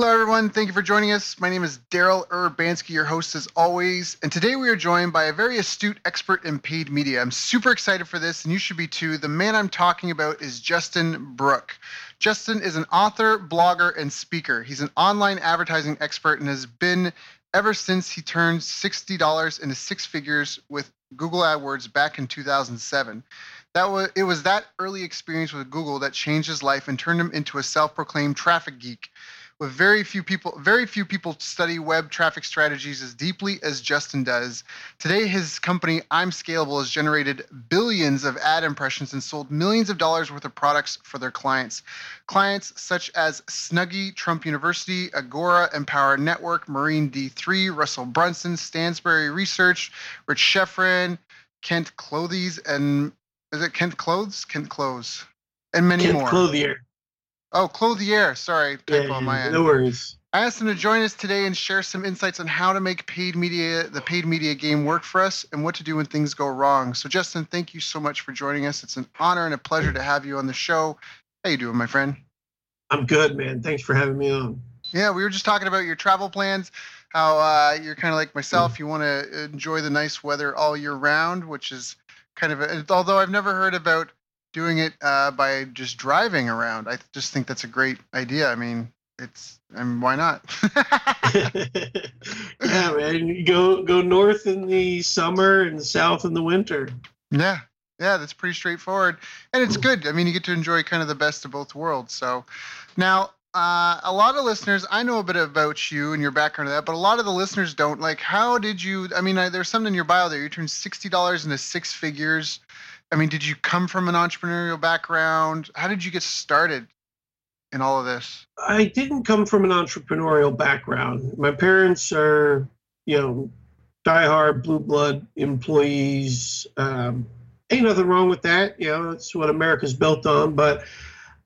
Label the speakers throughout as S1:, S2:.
S1: Hello, everyone. Thank you for joining us. My name is Daryl Urbanski, your host as always. And today we are joined by a very astute expert in paid media. I'm super excited for this, and you should be too. The man I'm talking about is Justin Brooke. Justin is an author, blogger, and speaker. He's an online advertising expert and has been ever since he turned $60 into six figures with Google AdWords back in 2007. That was it was that early experience with Google that changed his life and turned him into a self-proclaimed traffic geek with very few people very few people study web traffic strategies as deeply as Justin does. Today his company IMScalable has generated billions of ad impressions and sold millions of dollars worth of products for their clients. Clients such as Snuggie, Trump University, Agora, Empower Network, Marine D3, Russell Brunson, Stansberry Research, Rich Schefren Kent Clothes, and is it Kent Clothes? Kent Clothes. And many
S2: Kent
S1: more.
S2: Clothier.
S1: Oh, Clothier. Sorry, typo
S2: Yeah,
S1: on my end.
S2: no worries.
S1: I asked him to join us today and share some insights on how to make paid media, the paid media game work for us and what to do when things go wrong. So Justin, thank you so much for joining us. It's an honor and a pleasure to have you on the show. How you doing, my friend?
S2: I'm good, man. Thanks for having me on.
S1: Yeah, we were just talking about your travel plans, how uh, you're kind of like myself. You want to enjoy the nice weather all year round, which is kind of, a, although I've never heard about doing it uh, by just driving around. I just think that's a great idea. I mean, it's, I mean, why not?
S2: yeah, man. You go go north in the summer and south in the winter.
S1: Yeah, yeah, that's pretty straightforward, and it's good. I mean, you get to enjoy kind of the best of both worlds. So, now uh, a lot of listeners, I know a bit about you and your background of that, but a lot of the listeners don't. Like, how did you? I mean, I, there's something in your bio there. You turned sixty dollars into six figures. I mean, did you come from an entrepreneurial background? How did you get started in all of this?
S2: I didn't come from an entrepreneurial background. My parents are, you know, diehard blue blood employees. Um, ain't nothing wrong with that. You know, it's what America's built on. But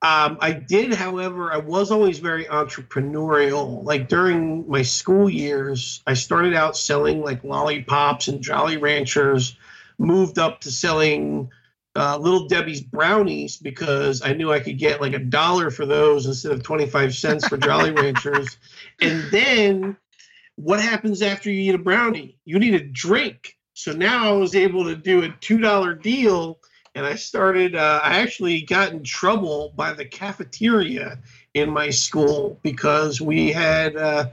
S2: um, I did, however, I was always very entrepreneurial. Like during my school years, I started out selling like lollipops and Jolly Ranchers, moved up to selling uh, Little Debbie's brownies because I knew I could get like a dollar for those instead of 25 cents for Jolly Ranchers. And then what happens after you eat a brownie? You need a drink. So now I was able to do a $2 deal and I started, uh, I actually got in trouble by the cafeteria in my school because we had, uh,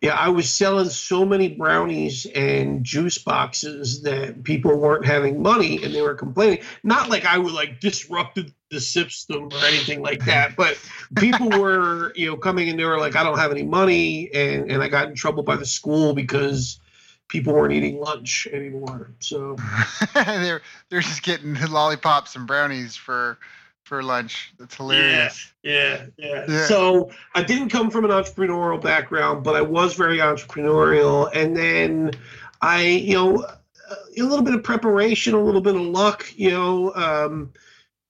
S2: yeah, I was selling so many brownies and juice boxes that people weren't having money and they were complaining. Not like I would like disrupted the system or anything like that, but people were, you know, coming and they were like, I don't have any money, and and I got in trouble by the school because people weren't eating lunch anymore. So
S1: they're they're just getting lollipops and brownies for for lunch. That's hilarious.
S2: Yeah, yeah,
S1: Yeah.
S2: So I didn't come from an entrepreneurial background, but I was very entrepreneurial. And then I, you know, a little bit of preparation, a little bit of luck, you know. Um,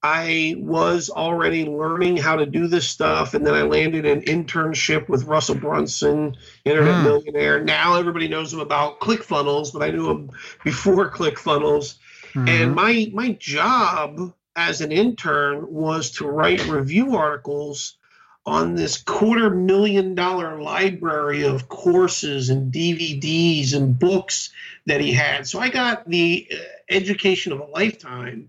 S2: I was already learning how to do this stuff, and then I landed an internship with Russell Brunson, internet
S1: Hmm.
S2: millionaire. Now everybody knows him about ClickFunnels, but I knew him before ClickFunnels.
S1: Mhm.
S2: And my my job as an intern was to write review articles on this quarter million dollar library of courses and DVDs and books that he had. So I got the uh, education of a lifetime.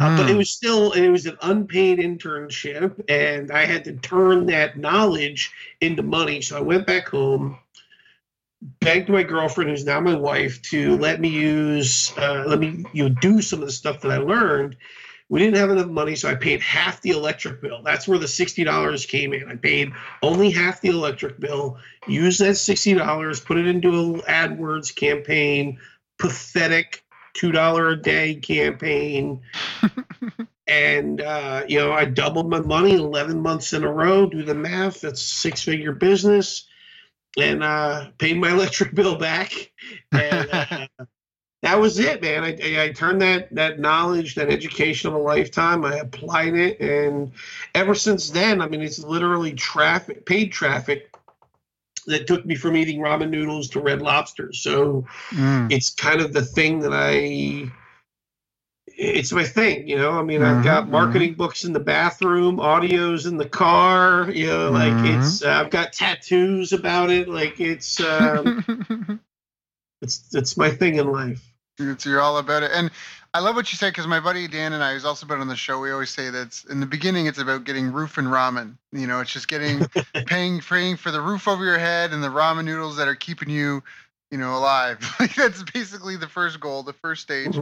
S2: Uh, but it
S1: Hmm.
S2: was still it was an unpaid internship and i had to turn that knowledge into money so i went back home begged my girlfriend who's now my wife to let me use uh, let me you know do some of the stuff that i learned we didn't have enough money, so I paid half the electric bill. That's where the $60 came in. I paid only half the electric bill, used that $60, put it into an AdWords campaign, pathetic $2 a day campaign. and, uh, you know, I doubled my money 11 months in a row. Do the math, that's six figure business. And uh, paid my electric bill back. And, uh, that was it, man. I, I, turned that that knowledge, that education of a lifetime. I applied it, and ever since then, I mean, it's literally traffic, paid traffic, that took me from eating ramen noodles to Red Lobster. So mm. it's kind of the thing that I. It's my thing, you know. I mean, mm-hmm, I've got marketing mm-hmm. books in the bathroom, audios in the car. You know, like mm-hmm. it's. Uh, I've got tattoos about it. Like it's. Um, it's it's my thing in life.
S1: You're all about it. And I love what you said because my buddy Dan and I, who's also been on the show, we always say that in the beginning it's about getting roof and ramen. You know, it's just getting paying paying for the roof over your head and the ramen noodles that are keeping you, you know, alive. that's basically the first goal, the first stage.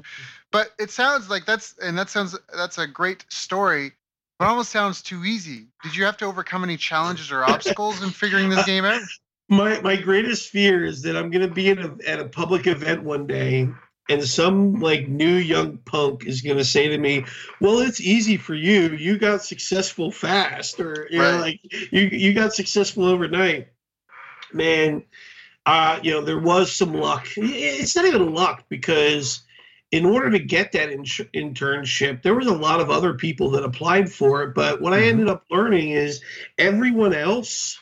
S1: But it sounds like that's and that sounds that's a great story. But almost sounds too easy. Did you have to overcome any challenges or obstacles in figuring this game out?
S2: My my greatest fear is that I'm going to be in a, at a public event one day and some like new young punk is going to say to me well it's easy for you you got successful fast or you right. know like you you got successful overnight man uh you know there was some luck it's not even luck because in order to get that in- internship there was a lot of other people that applied for it but what mm-hmm. i ended up learning is everyone else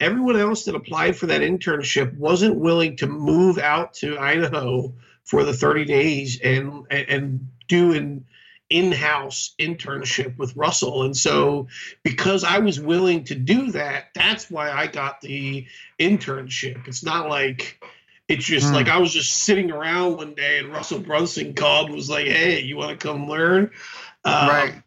S2: everyone else that applied for that internship wasn't willing to move out to idaho for the 30 days and and do an in-house internship with Russell. And so because I was willing to do that, that's why I got the internship. It's not like it's just mm. like I was just sitting around one day and Russell Brunson called and was like, "Hey, you want to come learn?"
S1: Um, right.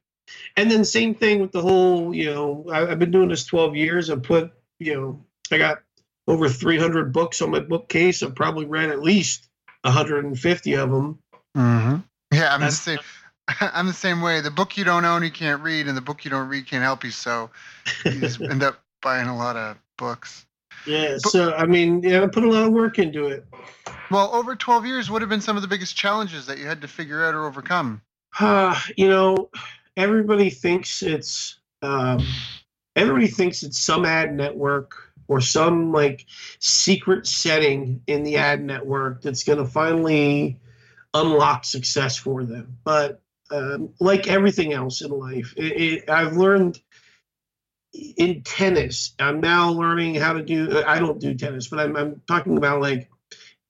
S2: And then same thing with the whole, you know, I, I've been doing this 12 years. I put, you know, I got over 300 books on my bookcase. I've probably read at least 150 of them.
S1: Mm-hmm. Yeah, I'm the same. I'm the same way. The book you don't own, you can't read, and the book you don't read can't help you. So you just end up buying a lot of books.
S2: Yeah. But, so I mean, yeah, I put a lot of work into it.
S1: Well, over 12 years, what have been some of the biggest challenges that you had to figure out or overcome?
S2: Uh, you know, everybody thinks it's um, everybody thinks it's some ad network or some like secret setting in the ad network that's going to finally unlock success for them. But um, like everything else in life, it, it, I've learned in tennis. I'm now learning how to do. I don't do tennis, but I'm, I'm talking about like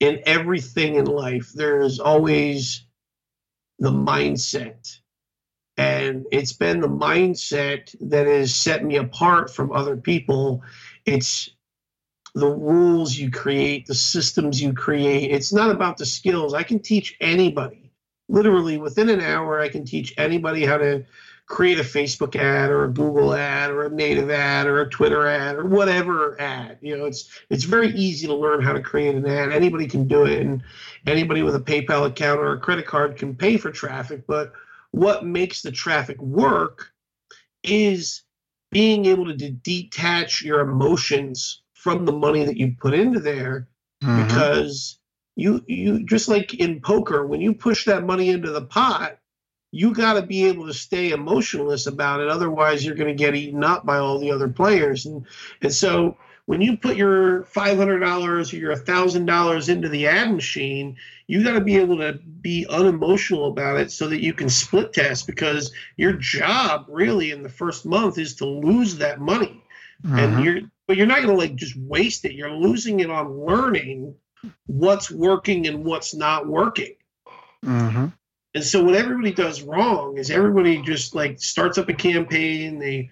S2: in everything in life. There's always the mindset. And it's been the mindset that has set me apart from other people it's the rules you create, the systems you create. It's not about the skills. I can teach anybody, literally within an hour, I can teach anybody how to create a Facebook ad or a Google ad or a native ad or a Twitter ad or whatever ad. You know, it's it's very easy to learn how to create an ad. Anybody can do it, and anybody with a PayPal account or a credit card can pay for traffic. But what makes the traffic work is being able to detach your emotions from the money that you put into there mm-hmm. because you you just like in poker when you push that money into the pot you got to be able to stay emotionless about it otherwise you're going to get eaten up by all the other players and and so when you put your $500 or your $1000 into the ad machine you got to be able to be unemotional about it so that you can split test because your job really in the first month is to lose that money mm-hmm. and you're but you're not going to like just waste it you're losing it on learning what's working and what's not working
S1: mm-hmm.
S2: and so what everybody does wrong is everybody just like starts up a campaign they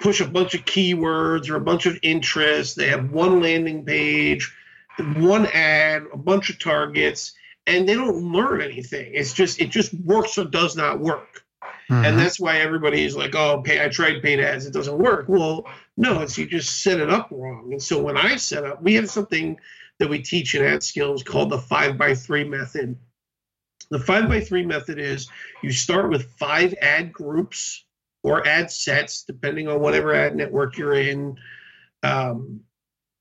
S2: push a bunch of keywords or a bunch of interests they have one landing page one ad a bunch of targets and they don't learn anything. It's just it just works or does not work. Mm-hmm. And that's why everybody is like, oh, pay, I tried paid ads, it doesn't work. Well, no, it's you just set it up wrong. And so when I set up, we have something that we teach in AdSkills called the five by three method. The five by three method is you start with five ad groups or ad sets, depending on whatever ad network you're in. Um,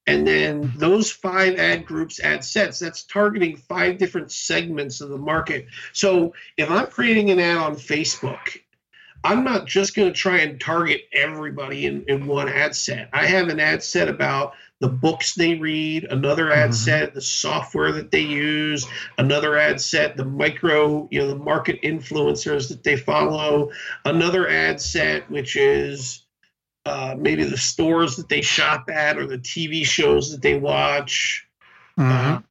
S2: and then those five ad groups, ad sets, that's targeting five different segments of the market. So if I'm creating an ad on Facebook, I'm not just going to try and target everybody in, in one ad set. I have an ad set about the books they read, another ad mm-hmm. set, the software that they use, another ad set, the micro, you know, the market influencers that they follow, another ad set, which is uh, maybe the stores that they shop at or the TV shows that they watch. Mm-hmm. Uh,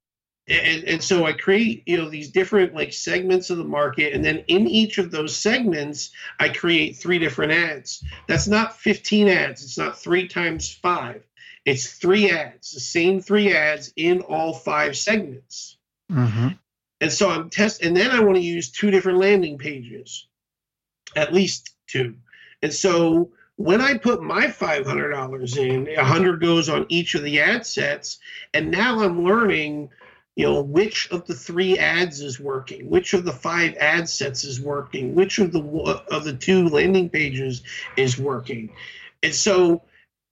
S2: and, and so I create, you know, these different like segments of the market, and then in each of those segments, I create three different ads. That's not 15 ads. It's not three times five. It's three ads, the same three ads in all five segments. Mm-hmm. And so I'm test, and then I want to use two different landing pages, at least two. And so when I put my $500 in, 100 goes on each of the ad sets, and now I'm learning, you know, which of the three ads is working, which of the five ad sets is working, which of the of the two landing pages is working. And so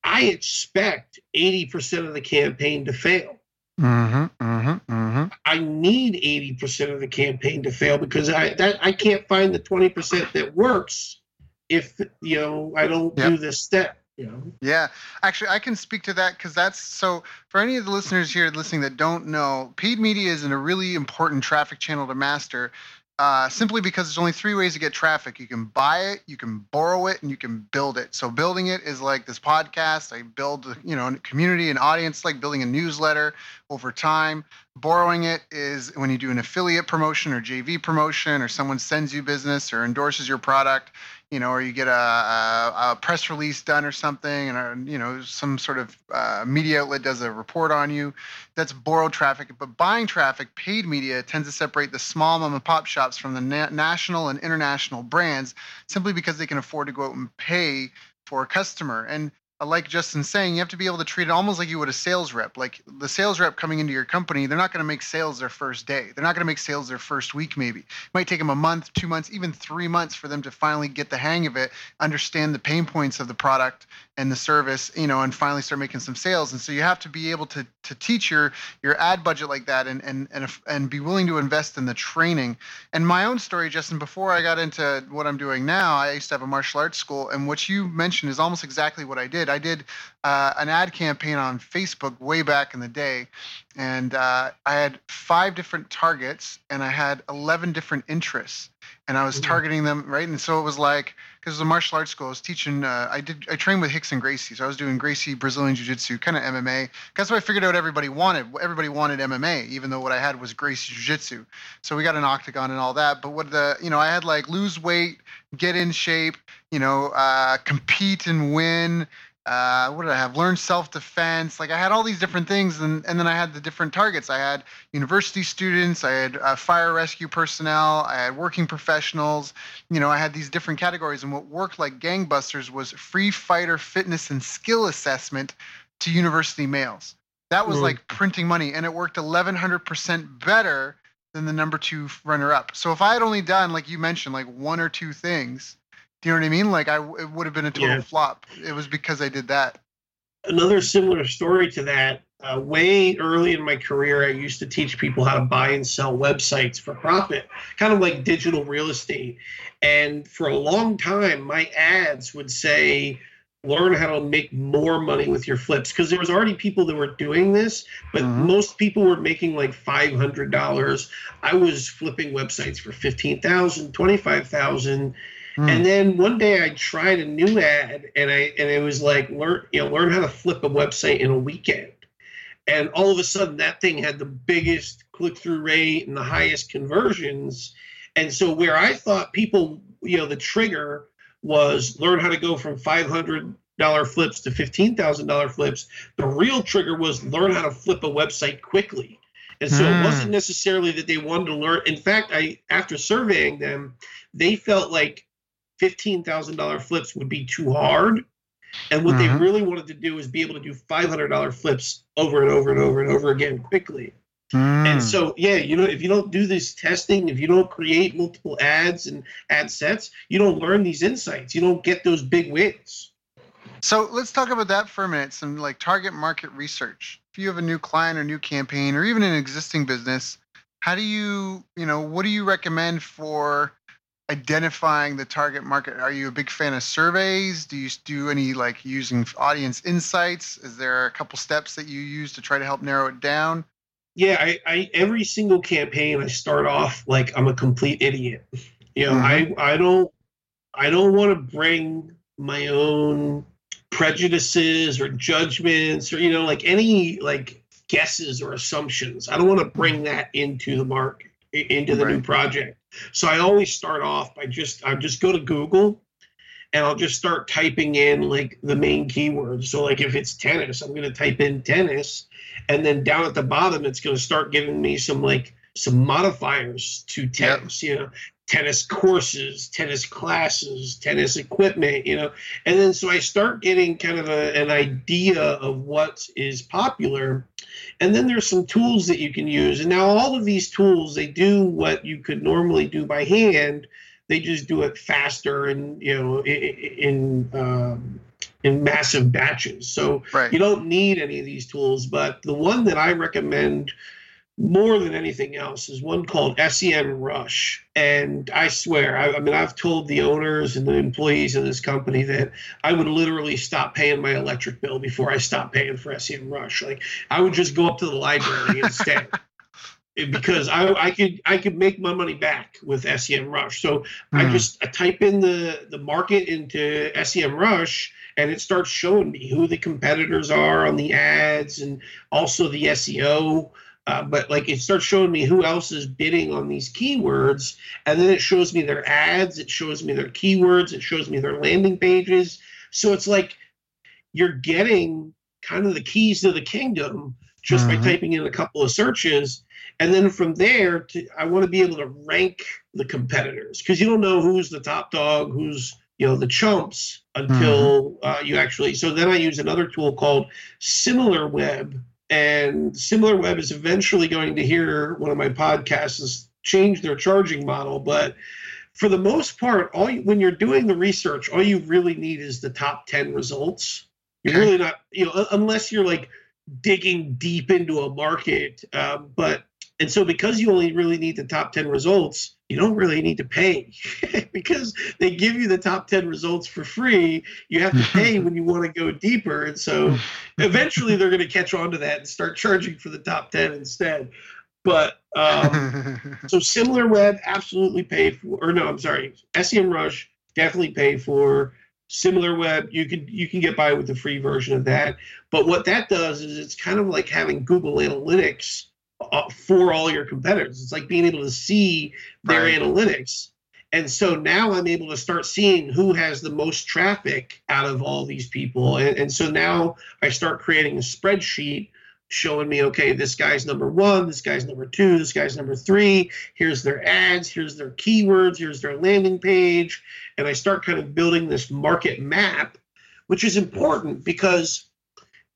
S2: I expect 80% of the campaign to fail. Mm-hmm, mm-hmm, mm-hmm. I need 80% of the campaign to fail because I that I can't find the 20% that works if you know I don't yep. do this step. You know?
S1: Yeah, actually, I can speak to that because that's so. For any of the listeners here listening that don't know, paid media is a really important traffic channel to master. Uh, simply because there's only three ways to get traffic. You can buy it, you can borrow it, and you can build it. So building it is like this podcast. I build, you know, a community, an audience, like building a newsletter over time. Borrowing it is when you do an affiliate promotion or JV promotion, or someone sends you business or endorses your product you know, or you get a, a, a press release done or something, and you know, some sort of uh, media outlet does a report on you. That's borrowed traffic. But buying traffic, paid media, tends to separate the small mom and pop shops from the na- national and international brands, simply because they can afford to go out and pay for a customer. And like Justin saying, you have to be able to treat it almost like you would a sales rep. Like the sales rep coming into your company, they're not going to make sales their first day. They're not going to make sales their first week, maybe. It might take them a month, two months, even three months for them to finally get the hang of it, understand the pain points of the product and the service, you know, and finally start making some sales. And so you have to be able to to teach your your ad budget like that and and and and be willing to invest in the training. And my own story, Justin, before I got into what I'm doing now, I used to have a martial arts school, and what you mentioned is almost exactly what I did. I did uh, an ad campaign on Facebook way back in the day, and uh, I had five different targets, and I had eleven different interests, and I was mm-hmm. targeting them right. And so it was like because it was a martial arts school, I was teaching. Uh, I did I trained with Rickson Gracie, so I was doing Gracie Brazilian Jiu Jitsu, kind of MMA. That's what I figured out everybody wanted. Everybody wanted MMA, even though what I had was Gracie Jiu Jitsu. So we got an octagon and all that. But what the you know I had like lose weight, get in shape, you know, uh, compete and win uh, what did I have? Learn self defense. Like I had all these different things, and, and then I had the different targets. I had university students, I had uh, fire rescue personnel, I had working professionals. You know, I had these different categories, and what worked like gangbusters was free fighter fitness and skill assessment to university males. That was mm. like printing money, and it worked 1100% better than the number two runner up. So if I had only done, like you mentioned, like one or two things, do you know what I mean? Like I it would have been a total yeah. flop. It was because I did that.
S2: Another similar story to that. Uh, way early in my career, I used to teach people how to buy and sell websites for profit, kind of like digital real estate. And for a long time, my ads would say, learn how to make more money with your flips because there was already people that were doing this but mm-hmm. most people were making like $500 i was flipping websites for 15000 25000 Mm. And then one day I tried a new ad and I and it was like learn you know learn how to flip a website in a weekend. And all of a sudden that thing had the biggest click through rate and the highest conversions. And so where I thought people, you know, the trigger was learn how to go from 500 dollar flips to fifteen thousand dollar flips. The real trigger was learn how to flip a website quickly. And so mm. it wasn't necessarily that they wanted to learn. In fact, I after surveying them, they felt like $15,000 flips would be too hard. And what mm-hmm. they really wanted to do is be able to do $500 flips over and over and over and over again quickly. Mm. And so, yeah, you know, if you don't do this testing, if you don't create multiple ads and ad sets, you don't learn these insights. You don't get those big wins.
S1: So let's talk about that for a minute. Some like target market research. If you have a new client or new campaign or even an existing business, how do you, you know, what do you recommend for identifying the target market? Are you a big fan of surveys? Do you do any like using audience insights? Is there a couple steps that you use to try to help narrow it down?
S2: Yeah, I, I every single campaign I start off like I'm a complete idiot. You know, mm-hmm. I I don't I don't want to bring my own prejudices or judgments or you know like any like guesses or assumptions. I don't want to bring that into the market into the right. new project. So I always start off by just I just go to Google and I'll just start typing in like the main keywords. So like if it's tennis, I'm going to type in tennis and then down at the bottom it's going to start giving me some like some modifiers to tennis, yep. you know, tennis courses, tennis classes, tennis equipment, you know. And then so I start getting kind of a, an idea of what is popular. And then there's some tools that you can use. And now all of these tools, they do what you could normally do by hand. They just do it faster and, you know, in, in um, in massive batches. So right. you don't need any of these tools. But the one that I recommend more than anything else is one called SEMrush. And I swear, I, I, mean, I've told the owners and the employees of this company that I would literally stop paying my electric bill before I stop paying for SEMrush. Like I would just go up to the library instead. because I, I could I could make my money back with SEMrush. So mm. I hmm. just I type in the the market into SEMrush and it starts showing me who the competitors are on the ads and also the SEO. Uh, but like it starts showing me who else is bidding on these keywords, and then it shows me their ads, it shows me their keywords, it shows me their landing pages. So it's like you're getting kind of the keys to the kingdom just mm-hmm. by typing in a couple of searches. And then from there, to, I want to be able to rank the competitors because you don't know who's the top dog, who's you know the chumps until mm-hmm. uh, you actually. So then I use another tool called SimilarWeb and SimilarWeb is eventually going to hear one of my podcasts change their charging model, but for the most part, all you, when you're doing the research, all you really need is the top ten results. You're really not, you know, unless you're like digging deep into a market. Um, but and so because you only really need the top ten results, you don't really need to pay because they give you the top 10 results for free. You have to pay when you want to go deeper. And so eventually they're going to catch on to that and start charging for the top 10 instead. But um, so SimilarWeb absolutely pay for, or no, I'm sorry, SEMrush definitely pay for. SimilarWeb, you can you can get by with the free version of that. But what that does is it's kind of like having Google Analytics Uh, for all your competitors. It's like being able to see their right. analytics. And so now I'm able to start seeing who has the most traffic out of all these people. And, and so now I start creating a spreadsheet showing me, okay, this guy's number one, this guy's number two, this guy's number three. Here's their ads, here's their keywords, here's their landing page. And I start kind of building this market map, which is important because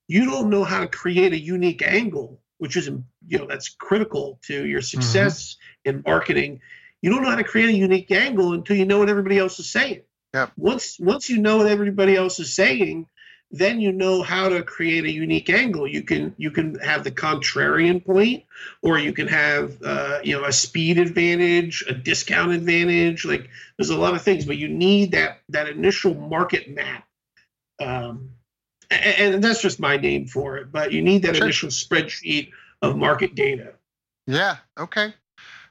S2: you don't know how to create a unique angle which is you know that's critical to your mm-hmm. success mm-hmm. in marketing. You don't know how to create a unique angle until you know what everybody else is saying.
S1: Yep.
S2: Once once you know what everybody else is saying, then you know how to create a unique angle. You can you can have the contrarian point, or you can have uh, you know a speed advantage, a discount advantage. Like there's a lot of things, but you need that that initial market map. Um, and, and that's just my name for it. But you need that sure. initial spreadsheet of market data.
S1: Yeah. Okay.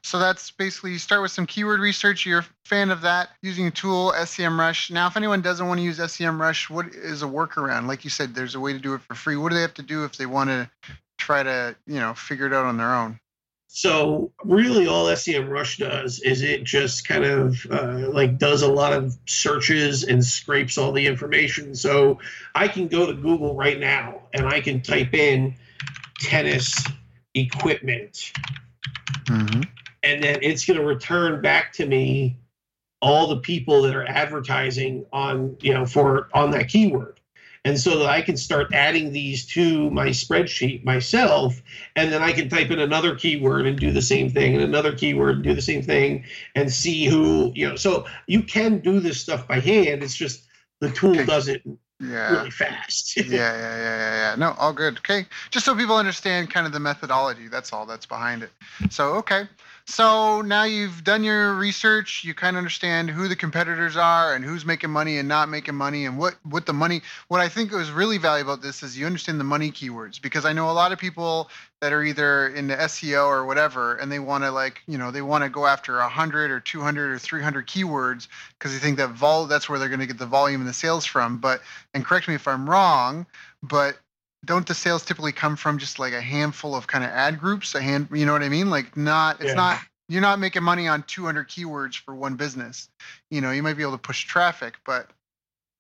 S1: So that's basically you start with some keyword research. You're a fan of that using a tool, SEMrush. Now, if anyone doesn't want to use SEMrush, what is a workaround? Like you said, there's a way to do it for free. What do they have to do if they want to try to, you know, figure it out on their own?
S2: So really, all SEMrush does is it just kind of uh, like does a lot of searches and scrapes all the information. So I can go to Google right now and I can type in tennis equipment, mm-hmm. and then it's going to return back to me all the people that are advertising on you know for on that keyword and so that I can start adding these to my spreadsheet myself, and then I can type in another keyword and do the same thing, and another keyword and do the same thing, and see who you know. So you can do this stuff by hand. It's just the tool does it yeah. really fast.
S1: yeah, yeah, yeah, yeah, yeah. No, all good. Okay, just so people understand kind of the methodology. That's all that's behind it. So okay, so now you've done your research, you kind of understand who the competitors are and who's making money and not making money and what what the money what I think was really valuable about this is you understand the money keywords because I know a lot of people that are either in the SEO or whatever and they want to like, you know, they want to go after 100 or 200 or 300 keywords because they think that vol that's where they're going to get the volume and the sales from, but and correct me if I'm wrong, but don't the sales typically come from just like a handful of kind of ad groups? A hand you know what i mean? Like not it's yeah. not you're not making money on 200 keywords for one business. You know you might be able to push traffic but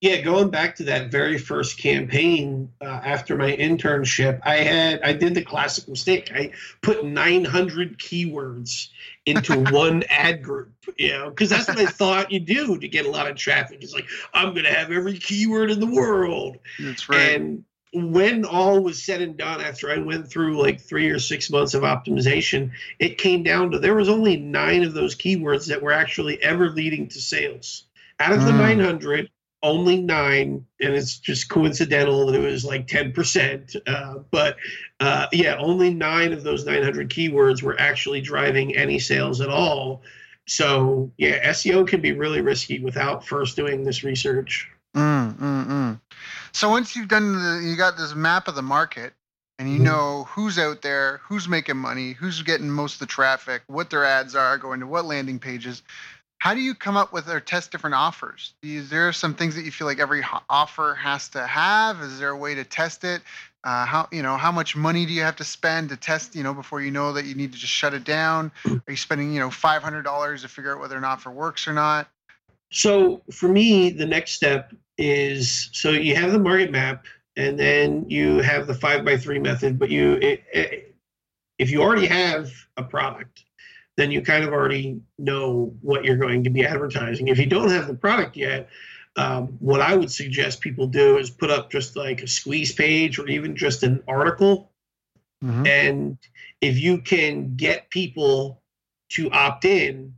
S2: yeah going back to that very first campaign uh, after my internship i had i did the classic mistake i put 900 keywords into one ad group you know because that's what i thought you do to get a lot of traffic. It's like i'm going to have every keyword in the world.
S1: That's right.
S2: And when all was said and done after i went through like three or six months of optimization it came down to there was only nine of those keywords that were actually ever leading to sales out of the mm. 900 only nine and it's just coincidental that it was like 10% uh, but uh, yeah only nine of those 900 keywords were actually driving any sales at all so yeah seo can be really risky without first doing this research
S1: mm, mm, mm. So once you've done the, you got this map of the market, and you mm-hmm. know who's out there, who's making money, who's getting most of the traffic, what their ads are, going to what landing pages. How do you come up with or test different offers? Is there some things that you feel like every offer has to have? Is there a way to test it? Uh, how you know how much money do you have to spend to test? You know before you know that you need to just shut it down. Are you spending you know five hundred dollars to figure out whether an offer works or not?
S2: So for me, the next step is so you have the market map and then you have the five by three method, but you it, it, if you already have a product, then you kind of already know what you're going to be advertising. If you don't have the product yet, um, what I would suggest people do is put up just like a squeeze page or even just an article. Mm-hmm. And if you can get people to opt in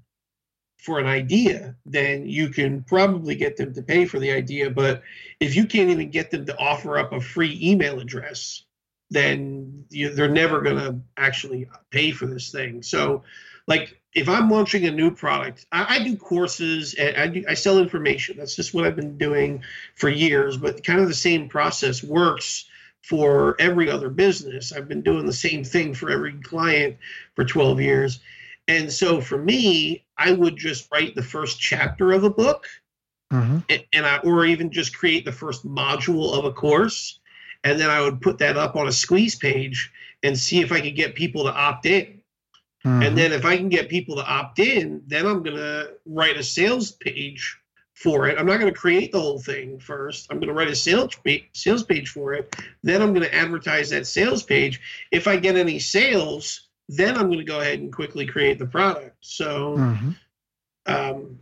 S2: for an idea, then you can probably get them to pay for the idea. But if you can't even get them to offer up a free email address, then you, they're never going to actually pay for this thing. So, like if I'm launching a new product, I, I do courses and I, do, I sell information. That's just what I've been doing for years. But kind of the same process works for every other business. I've been doing the same thing for every client for 12 years and so for me, I would just write the first chapter of a book, mm-hmm. and, and I, or even just create the first module of a course, and then I would put that up on a squeeze page and see if I could get people to opt in. Mm-hmm. And then if I can get people to opt in, then I'm gonna write a sales page for it. I'm not going to create the whole thing first. I'm going to write a sales page, sales page for it. Then I'm going to advertise that sales page. If I get any sales, then I'm going to go ahead and quickly create the product. So mm-hmm. um,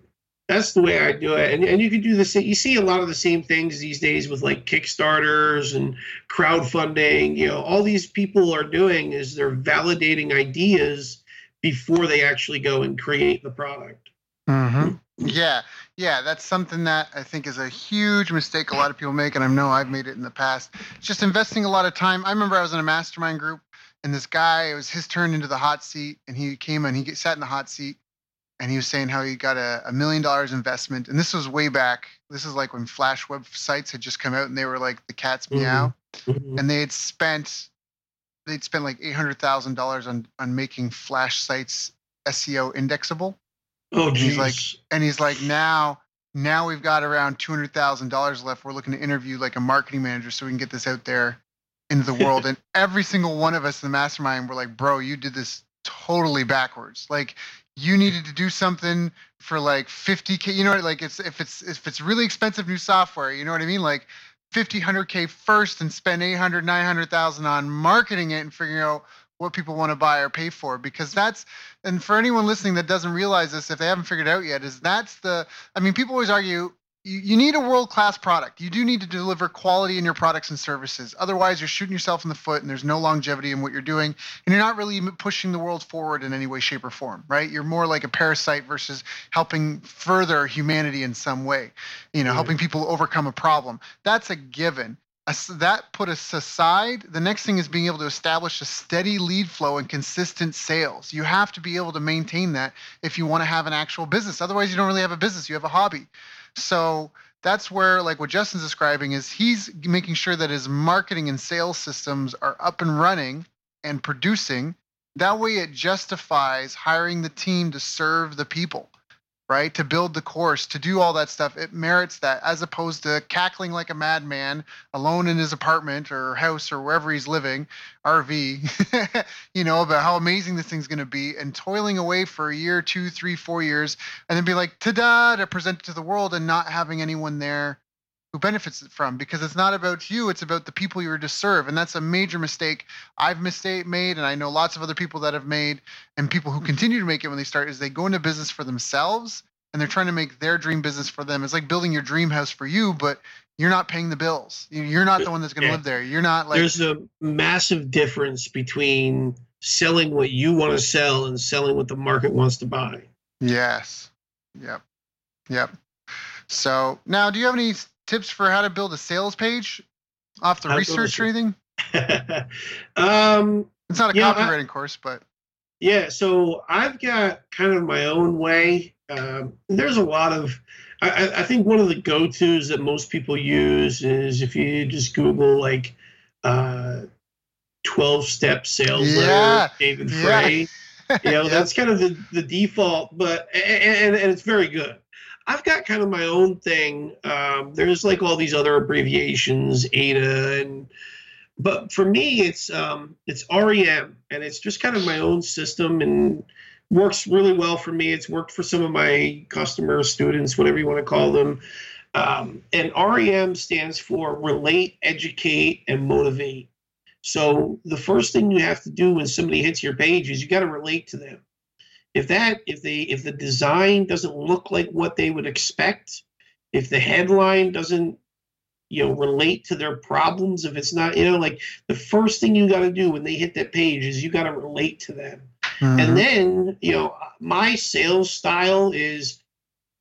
S2: that's the way I do it. And, and you can do the same. You see a lot of the same things these days with like Kickstarters and crowdfunding. You know, all these people are doing is they're validating ideas before they actually go and create the product.
S1: Mm-hmm. Yeah, yeah, that's something that I think is a huge mistake a lot of people make, and I know I've made it in the past. It's just investing a lot of time. I remember I was in a mastermind group and this guy it was his turn into the hot seat and he came and he sat in the hot seat and he was saying how he got a, a million dollars investment and this was way back this is like when flash websites had just come out and they were like the cat's mm-hmm. meow mm-hmm. and they had spent they'd spent like $800000 on on making flash sites seo indexable
S2: oh geez.
S1: he's like and he's like now now we've got around $200000 left we're looking to interview like a marketing manager so we can get this out there into the world. and every single one of us in the mastermind were like, bro, you did this totally backwards. Like you needed to do something for like 50k, you know, what, like it's if it's if it's really expensive new software, you know what I mean? Like 50, 100k first and spend 800, 900,000 on marketing it and figuring out what people want to buy or pay for because that's and for anyone listening that doesn't realize this if they haven't figured it out yet is that's the i mean people always argue you, you need a world class product. You do need to deliver quality in your products and services. Otherwise, you're shooting yourself in the foot and there's no longevity in what you're doing. And you're not really pushing the world forward in any way, shape, or form, right? You're more like a parasite versus helping further humanity in some way, you know, right. helping people overcome a problem. That's a given that put us aside, the next thing is being able to establish a steady lead flow and consistent sales. You have to be able to maintain that if you want to have an actual business. Otherwise, you don't really have a business, you have a hobby. So that's where, like what Justin's describing, is he's making sure that his marketing and sales systems are up and running and producing. That way, it justifies hiring the team to serve the people right? To build the course, to do all that stuff, it merits that as opposed to cackling like a madman alone in his apartment or house or wherever he's living, RV, you know, about how amazing this thing's going to be and toiling away for a year, two, three, four years, and then be like, ta da, to present it to the world and not having anyone there who benefits from because it's not about you it's about the people you're to serve and that's a major mistake i've mistake made and i know lots of other people that have made and people who mm-hmm. continue to make it when they start is they go into business for themselves and they're trying to make their dream business for them. It's like building your dream house for you but you're not paying the bills. You're not the one that's going to yeah. live there. You're not like
S2: there's a massive difference between selling what you want to sell and selling what the market wants to buy.
S1: Yes. Yep. Yep. So now do you have any tips for how to build a sales page off the how research or anything?
S2: um,
S1: it's not a yeah, copywriting I, course, but
S2: yeah. So I've got kind of my own way. Um, there's a lot of. I, I, think one of the go-tos that most people use is if you just Google like uh, 12-step sales yeah. letter, David yeah. Frey. you know, that's kind of the, the default, but and, and it's very good. I've got kind of my own thing. Um, there's like all these other abbreviations, AIDA, and but for me, it's um, it's REM, and it's just kind of my own system and works really well for me. It's worked for some of my customers, students, whatever you want to call them. Um, and REM stands for relate, educate, and motivate. So the first thing you have to do when somebody hits your page is you got to relate to them if that if the if the design doesn't look like what they would expect if the headline doesn't you know relate to their problems if it's not you know like the first thing you got to do when they hit that page is you got to relate to them mm-hmm. and then you know my sales style is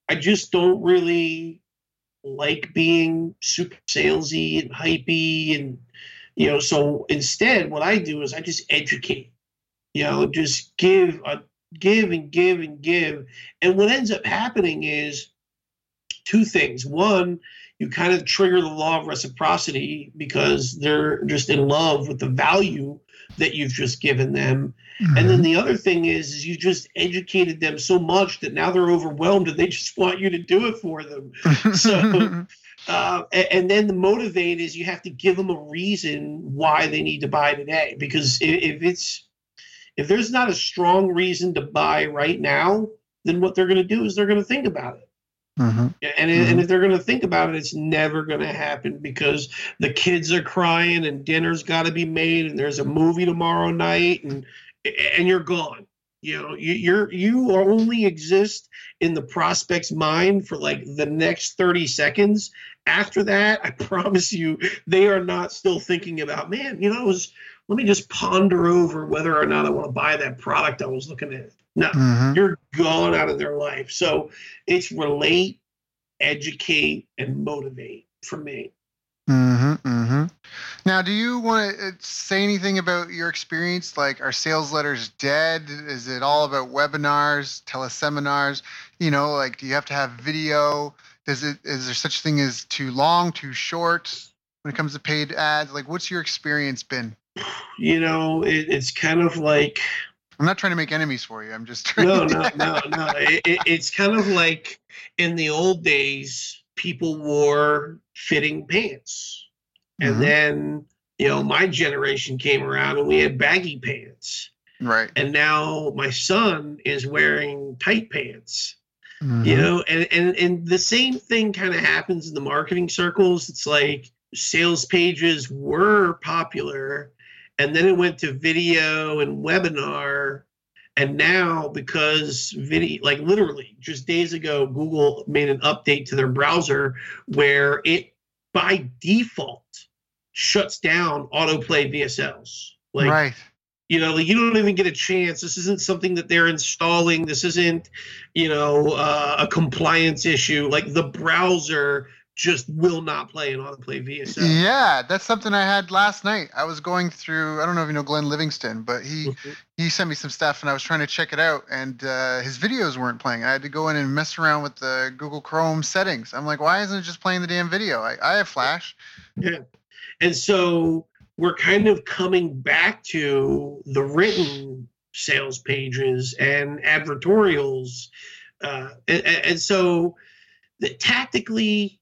S2: i just don't really like being super salesy and hypey and you know so instead what i do is i just educate you know just give a give and give and give. And what ends up happening is two things. One, you kind of trigger the law of reciprocity because they're just in love with the value that you've just given them. Mm-hmm. And then mm-hmm. the other thing is, is you just educated them so much that now they're overwhelmed and they just want you to do it for them. so uh, and, and, then the motivate is you have to give them a reason why they need to buy today because if, if it's if there's not a strong reason to buy right now, then what they're going to do is they're going to think about it. Mm-hmm. And, mm-hmm. and if they're going to think about it, it's never going to happen because the kids are crying and dinner's got to be made and there's a movie tomorrow night and and you're gone. You know, you, you're you only exist in the prospect's mind for like the next 30 seconds. After that, I promise you, they are not still thinking about, man, you know, was let me just ponder over whether or not I want to buy that product I was looking at. No, mm-hmm. you're gone out of their life. So it's relate, educate, and motivate for me.
S1: Mm-hmm, mm-hmm. Now, do you want to uh, say anything about your experience? Like, are sales letters dead? Is it all about webinars, teleseminars? You know, like, do you have to have video? Does it is there such thing as too long, too short when it comes to paid ads? Like, what's your experience been?
S2: you know, it, it's kind of like.
S1: I'm not trying to make enemies for you. I'm just trying.
S2: No, no, no, no. It, it, it's kind of like in the old days, people wore fitting pants, and mm-hmm. then you know my generation came around and we had baggy pants.
S1: Right.
S2: And now my son is wearing tight pants. Mm-hmm. You know, and, and and the same thing kind of happens in the marketing circles. It's like sales pages were popular and then it went to video and webinar And now, because video, like literally just days ago, Google made an update to their browser where it by default shuts down autoplay VSLs. Like,
S1: right.
S2: You know, like you don't even get a chance. This isn't something that they're installing. This isn't, you know, uh, a compliance issue. Like the browser just will not play an autoplay VSL.
S1: Yeah, that's something I had last night. I was going through. I don't know if you know Glenn Livingston, but he mm-hmm. he sent me some stuff, and I was trying to check it out, and uh, his videos weren't playing. I had to go in and mess around with the Google Chrome settings. I'm like, why isn't it just playing the damn video? I, I have Flash.
S2: Yeah, and so we're kind of coming back to the written sales pages and advertorials, uh, and, and so the, tactically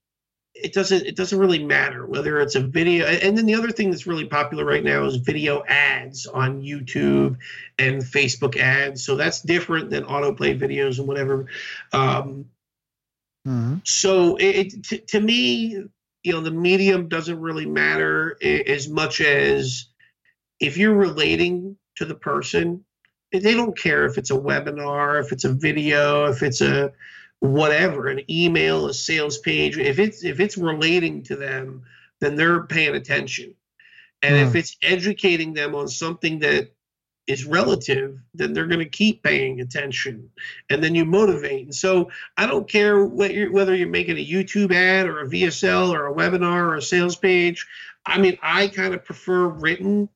S2: it doesn't it doesn't really matter whether it's a video and then the other thing that's really popular right now is video ads on youtube and facebook ads so that's different than autoplay videos and whatever um, mm-hmm. so it, it to, to me you know the medium doesn't really matter as much as if you're relating to the person they don't care if it's a webinar if it's a video if it's a whatever an email a sales page if it's if it's relating to them then they're paying attention and mm. if hmm. it's educating them on something that is relative, then they're going to keep paying attention, and then you motivate. And so I don't care what you're, whether you're making a YouTube ad or a VSL or a webinar or a sales page. I mean, I kind of prefer written.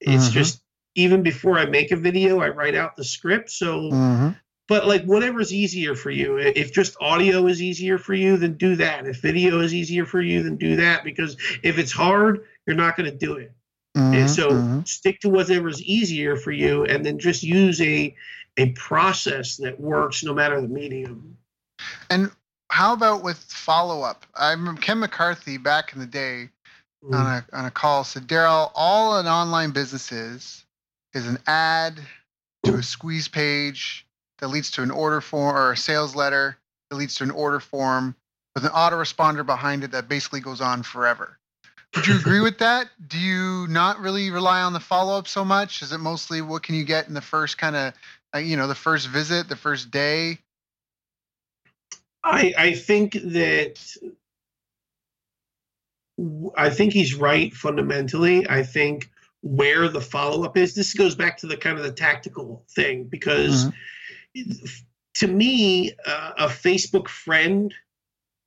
S2: It's mm-hmm. just even before I make a video, I write out the script. So, mm-hmm. but like whatever's easier for you. If just audio is easier for you, then do that. If video is easier for you, then do that. Because if it's hard, you're not going to do it. Mm-hmm, and so mm-hmm. stick to whatever's easier for you and then just use a a process that works no matter the medium.
S1: And how about with follow up? I remember Ken McCarthy back in the day mm-hmm. on a on a call said, Daryl, all an online business is is an ad to a squeeze page that leads to an order form or a sales letter that leads to an order form with an autoresponder behind it that basically goes on forever. Would you agree with that? Do you not really rely on the follow up so much? Is it mostly what can you get in the first kind of, uh, you know, the first visit, the first day?
S2: I I think that I think he's right fundamentally. I think where the follow up is. This goes back to the kind of the tactical thing because mm-hmm. to me, uh, a Facebook friend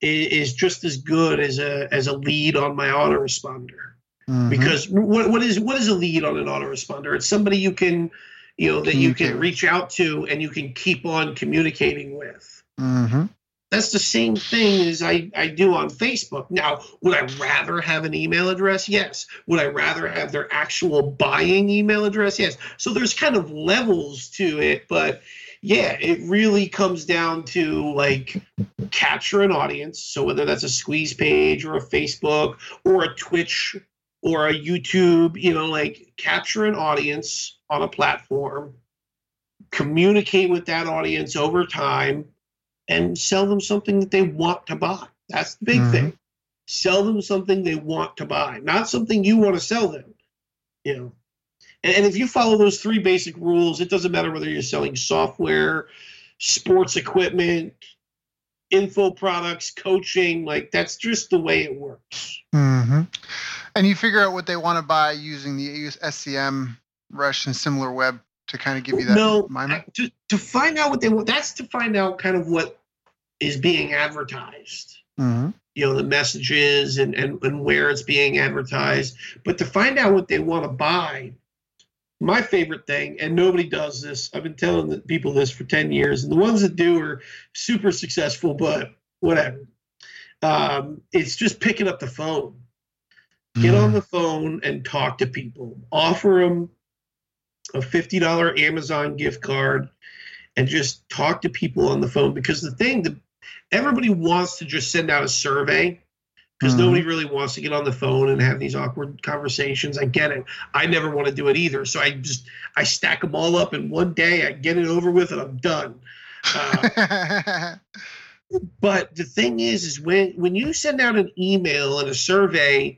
S2: is, just as good as a as a lead on my autoresponder. Mm-hmm. Because what what is what is a lead on an autoresponder? It's somebody you can, you know, that you can reach out to and you can keep on communicating with. Mm-hmm. That's the same thing as I, I do on Facebook. Now, would I rather have an email address? Yes. Would I rather have their actual buying email address? Yes. So there's kind of levels to it, but yeah, it really comes down to like capture an audience. So whether that's a squeeze page or a Facebook or a Twitch or a YouTube, you know, like capture an audience on a platform, communicate with that audience over time, and sell them something that they want to buy. That's the big mm-hmm. thing. Sell them something they want to buy, not something you want to sell them. You know, and, and if you follow those three basic rules, it doesn't matter whether you're selling software, sports equipment, info products, coaching. Like that's just the way it works.
S1: Mm-hmm. And you figure out what they want to buy using the SCM, Rush and SimilarWeb to kind of give you that.
S2: No, to to find out what they want. That's to find out kind of what is being advertised. Mm-hmm. You know the messages and, and and where it's being advertised, but to find out what they want to buy, my favorite thing, and nobody does this. I've been telling the people this for 10 years, and the ones that do are super successful, but whatever. Um, it's just picking up the phone. Get on hmm. the phone and talk to people. Offer them a $50 Amazon gift card and just talk to people on the phone because the thing that everybody wants to just send out a survey because mm-hmm. nobody really wants to get on the phone and have these awkward conversations. I get it. I never want to do it either. So I just I stack them all up in one day. I get it over with, and I'm done. Uh, but the thing is, is when when you send out an email and a survey,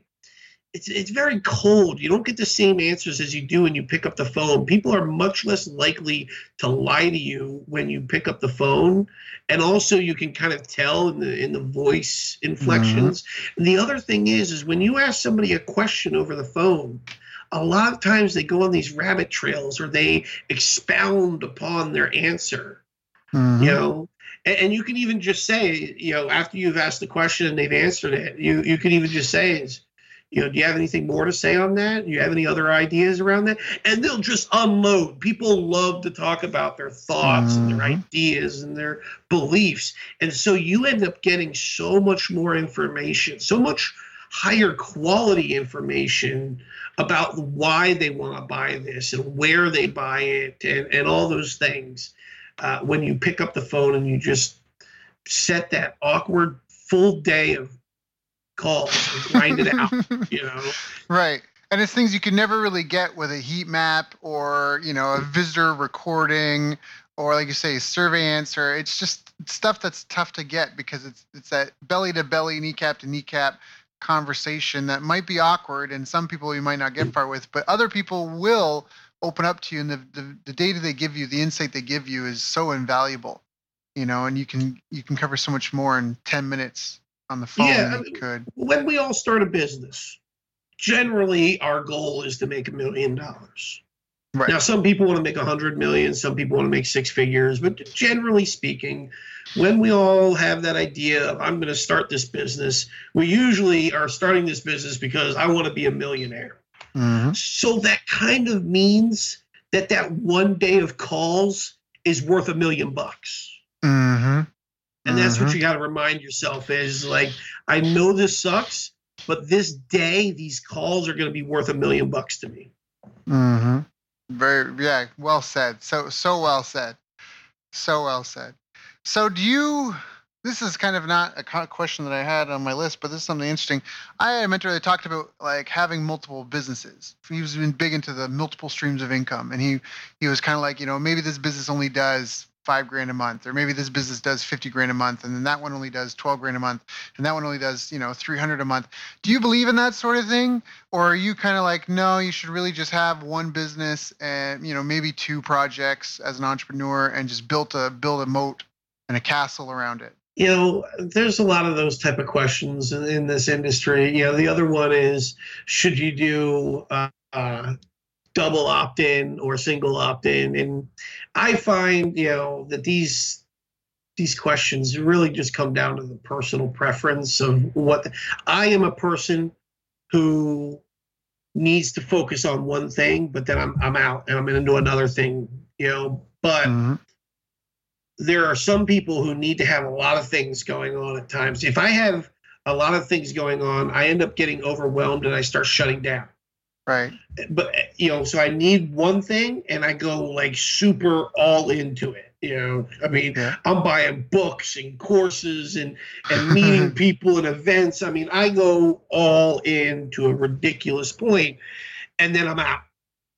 S2: it's it's very cold. You don't get the same answers as you do when you pick up the phone. People are much less likely to lie to you when you pick up the phone, and also you can kind of tell in the in the voice inflections. Mm-hmm. the other thing is, is when you ask somebody a question over the phone, a lot of times they go on these rabbit trails or they expound upon their answer. Mm-hmm. You know, and, and, you can even just say, you know, after you've asked the question and they've answered it, you you can even just say, is you know, do you have anything more to say on that? Do you have any other ideas around that? And they'll just unload. People love to talk about their thoughts mm-hmm. and their mm-hmm. ideas and their beliefs. And so you end up getting so much more information, so much higher quality information about why they want to buy this and where they buy it and, and all those things uh, when you pick up the phone and you just set that awkward full day of calls and grind it out, you know?
S1: Right. And it's things you can never really get with a heat map or, you know, a visitor recording or like you say, survey answer. It's just stuff that's tough to get because it's it's that belly to belly, kneecap to kneecap conversation that might be awkward and some people you might not get far with, but other people will open up to you and the, the, the data they give you, the insight they give you is so invaluable. You know, and you can you can cover so much more in 10 minutes on the phone yeah, I mean, could.
S2: When we all start a business, generally our goal is to make a million dollars. Right. Now, some people want to make a hundred million, some people want to make six figures, but generally speaking, when we all have that idea of I'm going to start this business, we usually are starting this business because I want to be a millionaire. Mm-hmm. So that kind of means that that one day of calls is worth a million bucks. Mm-hmm. And that's mm-hmm. what you got to remind yourself is like, I know this sucks, but this day, these calls are going to be worth a million bucks to me.
S1: Mm-hmm. Very, yeah, well said. So, so well said. So well said. So, do you this is kind of not a question that I had on my list, but this is something interesting. I had a mentor that talked about like having multiple businesses. He was been big into the multiple streams of income, and he he was kind of like, you know, maybe this business only does five grand a month, or maybe this business does fifty grand a month, and then that one only does twelve grand a month, and that one only does you know three hundred a month. Do you believe in that sort of thing, or are you kind of like, no, you should really just have one business and you know maybe two projects as an entrepreneur, and just build a build a moat and a castle around it?
S2: you know there's a lot of those type of questions in, in this industry you know the other one is should you do uh, uh, double opt-in or single opt-in and i find you know that these these questions really just come down to the personal preference of what the, i am a person who needs to focus on one thing but then i'm, I'm out and i'm going to do another thing you know but mm-hmm there are some people who need to have a lot of things going on at times. If I have a lot of things going on, I end up getting overwhelmed and I start shutting down.
S1: Right.
S2: But you know, so I need one thing and I go like super all into it. You know, I mean, yeah. I'm buying books and courses and and meeting people and events. I mean, I go all in to a ridiculous point, and then I'm out.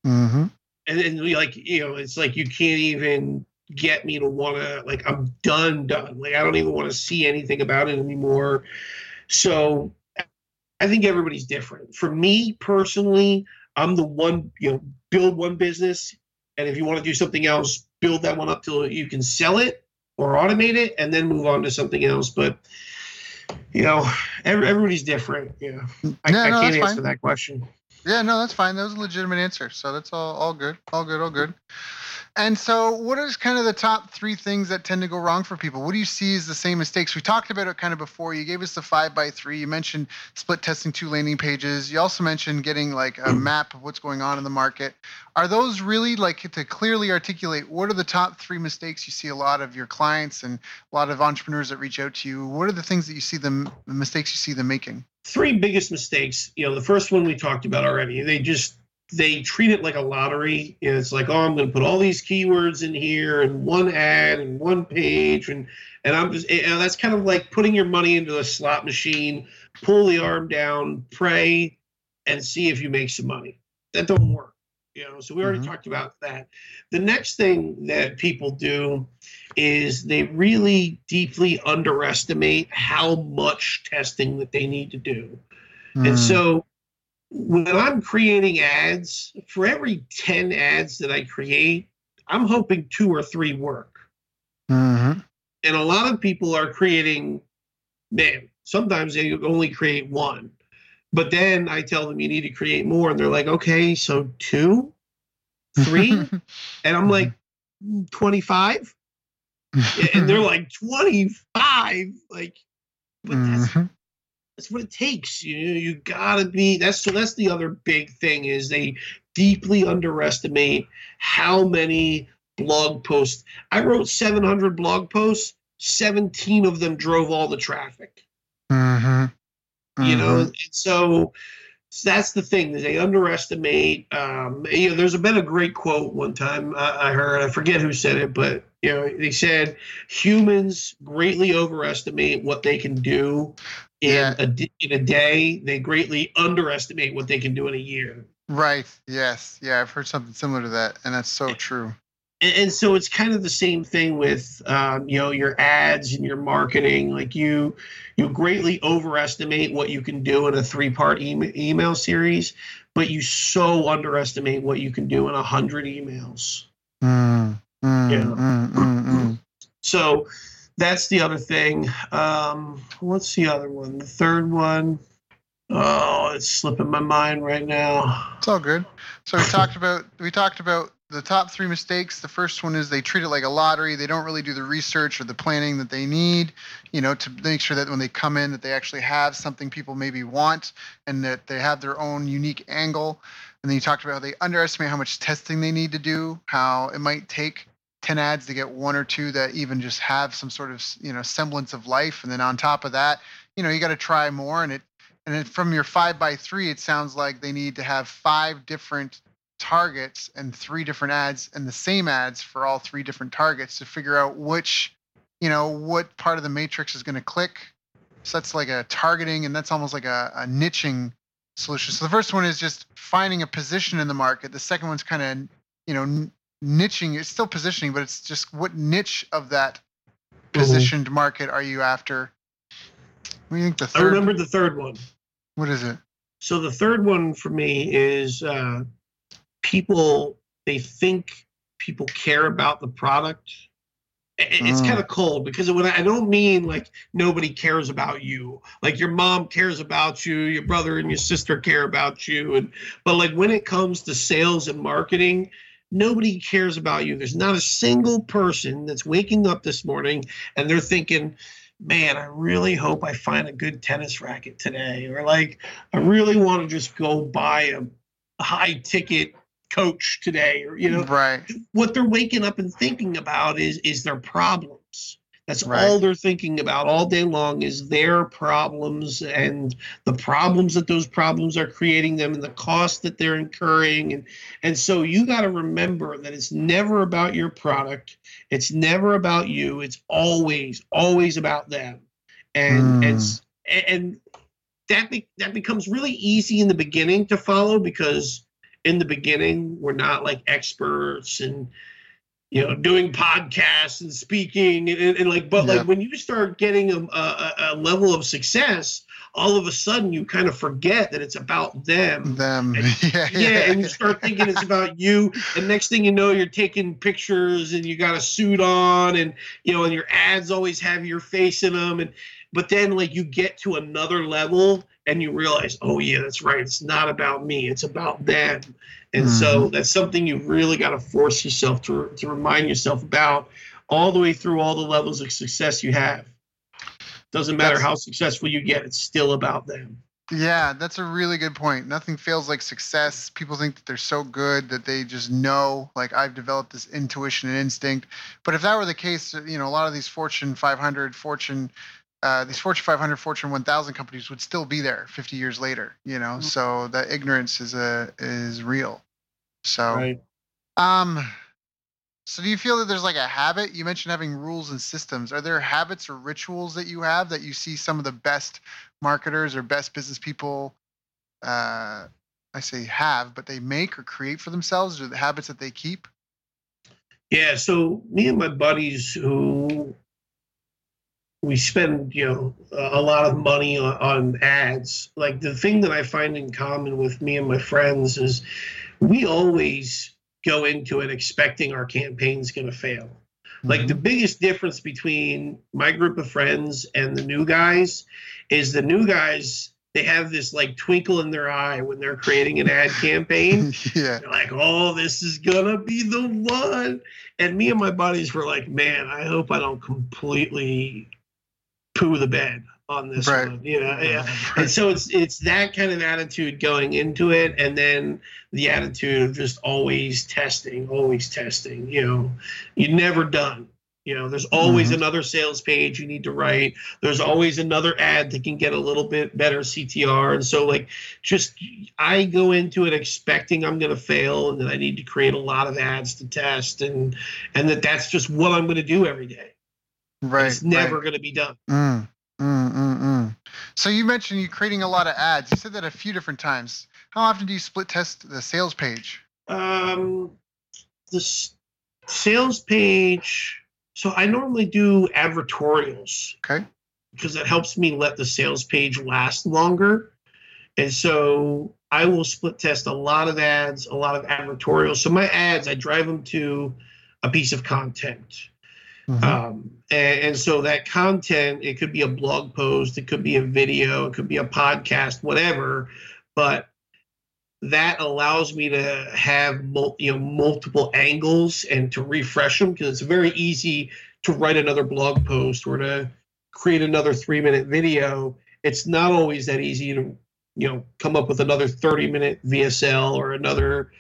S2: Mm-hmm. And then we like you know, it's like you can't even get me to want to like I'm done done like I don't even want to see anything about it anymore. So I think everybody's different. For me personally, I'm the one you know build one business, and if you want to do something else, build that one up till you can sell it or automate it, and then move on to something else. But you know, every, everybody's different. You know, I, yeah, no, I can't answer fine. that question.
S1: Yeah, no, that's fine. That was a legitimate answer. So that's all, all good, all good, all good. And so, what is kind of the top three things that tend to go wrong for people? What do you see as the same mistakes? We talked about it kind of before. You gave us the five by three. You mentioned split testing two landing pages. You also mentioned getting like a mm. map of what's going on in the market. Are those really like to clearly articulate what are the top three mistakes you see a lot of your clients and a lot of entrepreneurs that reach out to you? What are the things that you see them, the mistakes you see them making?
S2: Three biggest mistakes. You know, the first one we talked about already. They just they treat it like a lottery. And it's like, oh, I'm going to put all these keywords in here and one ad and one page, and and I'm just and that's kind of like putting your money into a slot machine. Pull the arm down, pray, and see if you make some money. That don't work. You know, so we already mm-hmm. talked about that. The next thing that people do is they really deeply underestimate how much testing that they need to do. Mm. And so when I'm creating ads, for every 10 ads that I create, I'm hoping two or three work.
S1: Mm-hmm.
S2: And a lot of people are creating, man, sometimes they only create one. But then I tell them you need to create more. And they're like, okay, so two, three? and I'm like, 25? and they're like, 25? Like, but that's
S1: Mhm.
S2: That's what it takes. You know, you gotta be. That's so. That's the other big thing is they deeply underestimate how many blog posts. I wrote 700 blog posts. 17 of them drove all the traffic.
S1: Mhm.
S2: You know,
S1: Mhm.
S2: and so. so that's the thing that they underestimate. Um, you know, there's been a great quote one time I, I heard. I forget who said it, but you know, they said humans greatly overestimate what they can do in
S1: Yeah.
S2: a in a day. They greatly underestimate what they can do in a year.
S1: Right. Yes. Yeah, I've heard something similar to that, and that's so true.
S2: And, and so it's kind of the same thing with um, you know your ads and your marketing. Like you you greatly overestimate what you can do in a three part e- email series, but you so underestimate what you can do in a hundred emails.
S1: Mm, mm,
S2: Yeah.
S1: mm, mm, mm.
S2: So that's the other thing. Um, what's the other one? The third one. Oh, it's slipping my mind right now.
S1: It's all good. So we talked about we talked about the top three mistakes. The first one is they treat it like a lottery. They don't really do the research or the planning that they need, you know, to make sure that when they come in that they actually have something people maybe want and that they have their own unique angle. And then you talked about how they underestimate how much testing they need to do, how it might take 10 ads to get one or two that even just have some sort of, you know, semblance of life. And then on top of that, you know, you got to try more and it and then from your five by three, it sounds like they need to have five different targets and three different ads and the same ads for all three different targets to figure out which, you know, what part of the matrix is going to click. So that's like a targeting and that's almost like a, a niching solution. So the first one is just finding a position in the market. The second one's kind of, you know, niching. It's still positioning, but it's just what niche of that positioned market are you after? What do you think the
S2: I remember the third one.
S1: What is it?
S2: So the third one for me is uh, people. They think people care about the product. It's
S1: Mm.
S2: kind of cold because when I, I don't mean like nobody cares about you, like your mom cares about you, your brother and your sister care about you, and but like when it comes to sales and marketing, nobody cares about you. There's not a single person that's waking up this morning and they're thinking, man, I really hope I find a good tennis racket today. Or like, I really want to just go buy a, a high ticket coach today. Or, you know,
S1: right.
S2: what they're waking up and thinking about is is their problems. That's
S1: Right.
S2: all they're thinking about all day long is their problems and the problems that those problems are creating them and the cost that they're incurring and and so you got to remember that it's never about your product it's never about you it's always always about them and
S1: Mm.
S2: and and that be, that becomes really easy in the beginning to follow because in the beginning we're not like experts and you know doing podcasts and speaking and, and, and like but
S1: Yeah.
S2: like when you start getting a, a, a level of success all of a sudden you kind of forget that it's about them
S1: Them.
S2: And-
S1: yeah.
S2: yeah, and you start thinking it's about you, and next thing you know, you're taking pictures and you got a suit on, and you know, and your ads always have your face in them, and but then like you get to another level and you realize, oh yeah, that's right, it's not about me, it's about them, and so mm-hmm. that's something you really got to force yourself to to remind yourself about all the way through all the levels of success you have. Doesn't matter
S1: That's-
S2: how successful you get, it's still about them.
S1: Yeah, that's a really good point. Nothing feels like success. People think that they're so good that they just know, like I've developed this intuition and instinct. But if that were the case, you know, a lot of these Fortune 500, Fortune, uh, these Fortune 500, Fortune 1000 companies would still be there 50 years later. You know,
S2: Mhm.
S1: so that ignorance is a is real. So,
S2: Right.
S1: um, so do you feel that there's like a habit? You mentioned having rules and systems. Are there habits or rituals that you have that you see some of the best marketers or best business people uh I say have, but they make or create for themselves or the habits that they keep?
S2: Yeah, so me and my buddies who we spend you know a lot of money on, on ads. Like the thing that I find in common with me and my friends is we always go into it expecting our campaign's going to fail. Mm-hmm. Like the biggest difference between my group of friends and the new guys is the new guys they have this like twinkle in their eye when they're creating an ad campaign. yeah. They're like, oh, this is gonna be the one. And me and my buddies were like, man, I hope I don't completely poo the bed on this right. one. You know, yeah. Right. And so it's it's that kind of attitude going into it, and then the attitude of just always testing, always testing. You know, you're never done. You know, there's always mm-hmm. another sales page you need to write. There's always another ad that can get a little bit better CTR. And so, like, just I go into it expecting I'm going to fail and that I need to create a lot of ads to test, and and that that's just what I'm going to do every day. Right. It's never right. going to be done.
S1: Mm, mm, mm, mm, so you mentioned you creating a lot of ads. You said that a few different times. How often do you split test the sales page?
S2: Um, the s- sales page. So I normally do advertorials.
S1: Okay.
S2: Because it helps me let the sales page last longer. And so I will split test a lot of ads, a lot of advertorials. So my ads, I drive them to a piece of content. Mm-hmm. Um, and, and, so that content, it could be a blog post, it could be a video, it could be a podcast, whatever. But that allows me to have you know multiple angles and to refresh them because it's very easy to write another blog post or to create another three minute video. It's not always that easy to you know come up with another 30 minute VSL or another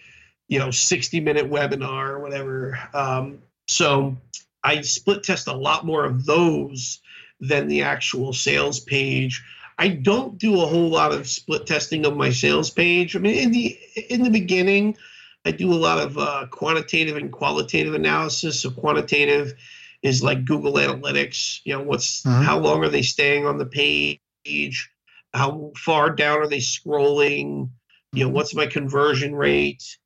S2: you know 60 minute webinar or whatever. Um, so I split test a lot more of those than the actual sales page. I don't do a whole lot of split testing of my sales page. I mean, in the in the beginning, I do a lot of uh, quantitative and qualitative analysis. So quantitative is like Google Analytics. You know, what's mm-hmm. how long are they staying on the page? How far down are they scrolling? You know, what's my conversion rate?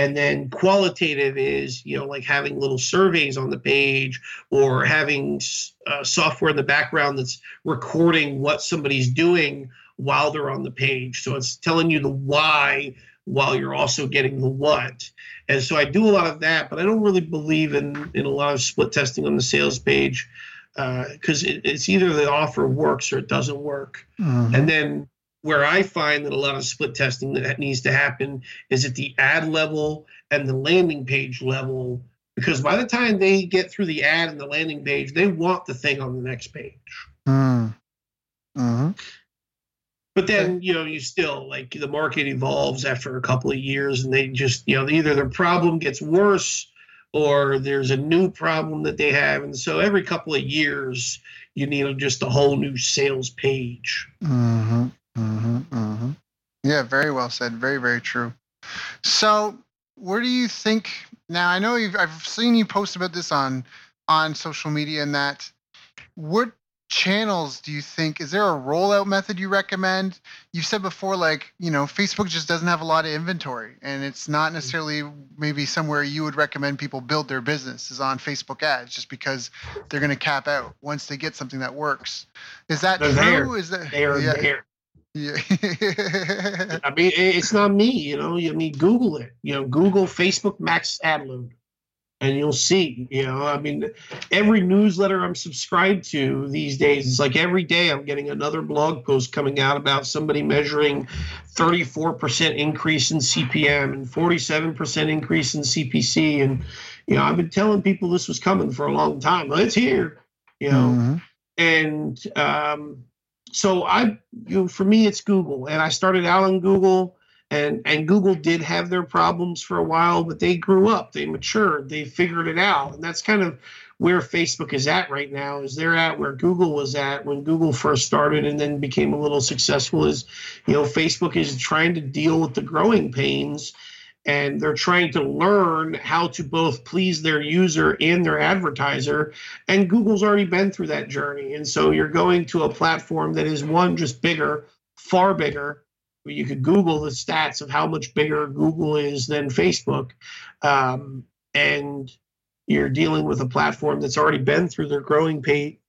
S2: And then qualitative is you know like having little surveys on the page or having uh, software in the background that's recording what somebody's doing while they're on the page. So it's telling you the why while you're also getting the what. And so i do a lot of that but i don't really believe in in a lot of split testing on the sales page because uh, it, it's either the offer works or it doesn't work. Mm-hmm. and then where I find that a lot of split testing that needs to happen is at the ad level and the landing page level, because by the time they get through the ad and the landing page, they want the thing on the next page. Mm. Mm-hmm. But then, you know, you still like the market evolves after a couple of years and they just, you know, either their problem gets worse or there's a new problem that they have. And so every couple of years, you need just a whole new sales page.
S1: Mm-hmm. Mm-hmm, mm-hmm. Yeah, very well said. Very, very true. So, where do you think now? I know you've I've seen you post about this on on social media and that. What channels do you think is there a rollout method you recommend You've said before like you know facebook just doesn't have a lot of inventory and it's not mm-hmm. necessarily maybe somewhere you would recommend people build their business is on facebook ads just because they're going to cap out once they get something that works is that
S2: they're
S1: true
S2: there.
S1: is that
S2: they are yeah. there yeah. I mean, it's not me, you know. I mean, Google it. You know, Google Facebook Max Ad Load, and you'll see. You know, I mean, every newsletter I'm subscribed to these days, it's like every day I'm getting another blog post coming out about somebody measuring 34% increase in CPM and 47% increase in CPC, and you know, I've been telling people this was coming for a long time. Well, it's here. You know, mm-hmm. and um, so I, you know, for me, it's Google, and I started out on Google, and and Google did have their problems for a while, but they grew up, they matured, they figured it out, and that's kind of where Facebook is at right now. Is they're at where Google was at when Google first started, and then became a little successful. Is you know, Facebook is trying to deal with the growing pains and they're trying to learn how to both please their user and their advertiser and google's already been through that journey and so you're going to a platform that is one just bigger far bigger you could google the stats of how much bigger google is than facebook um, and you're dealing with a platform that's already been through their growing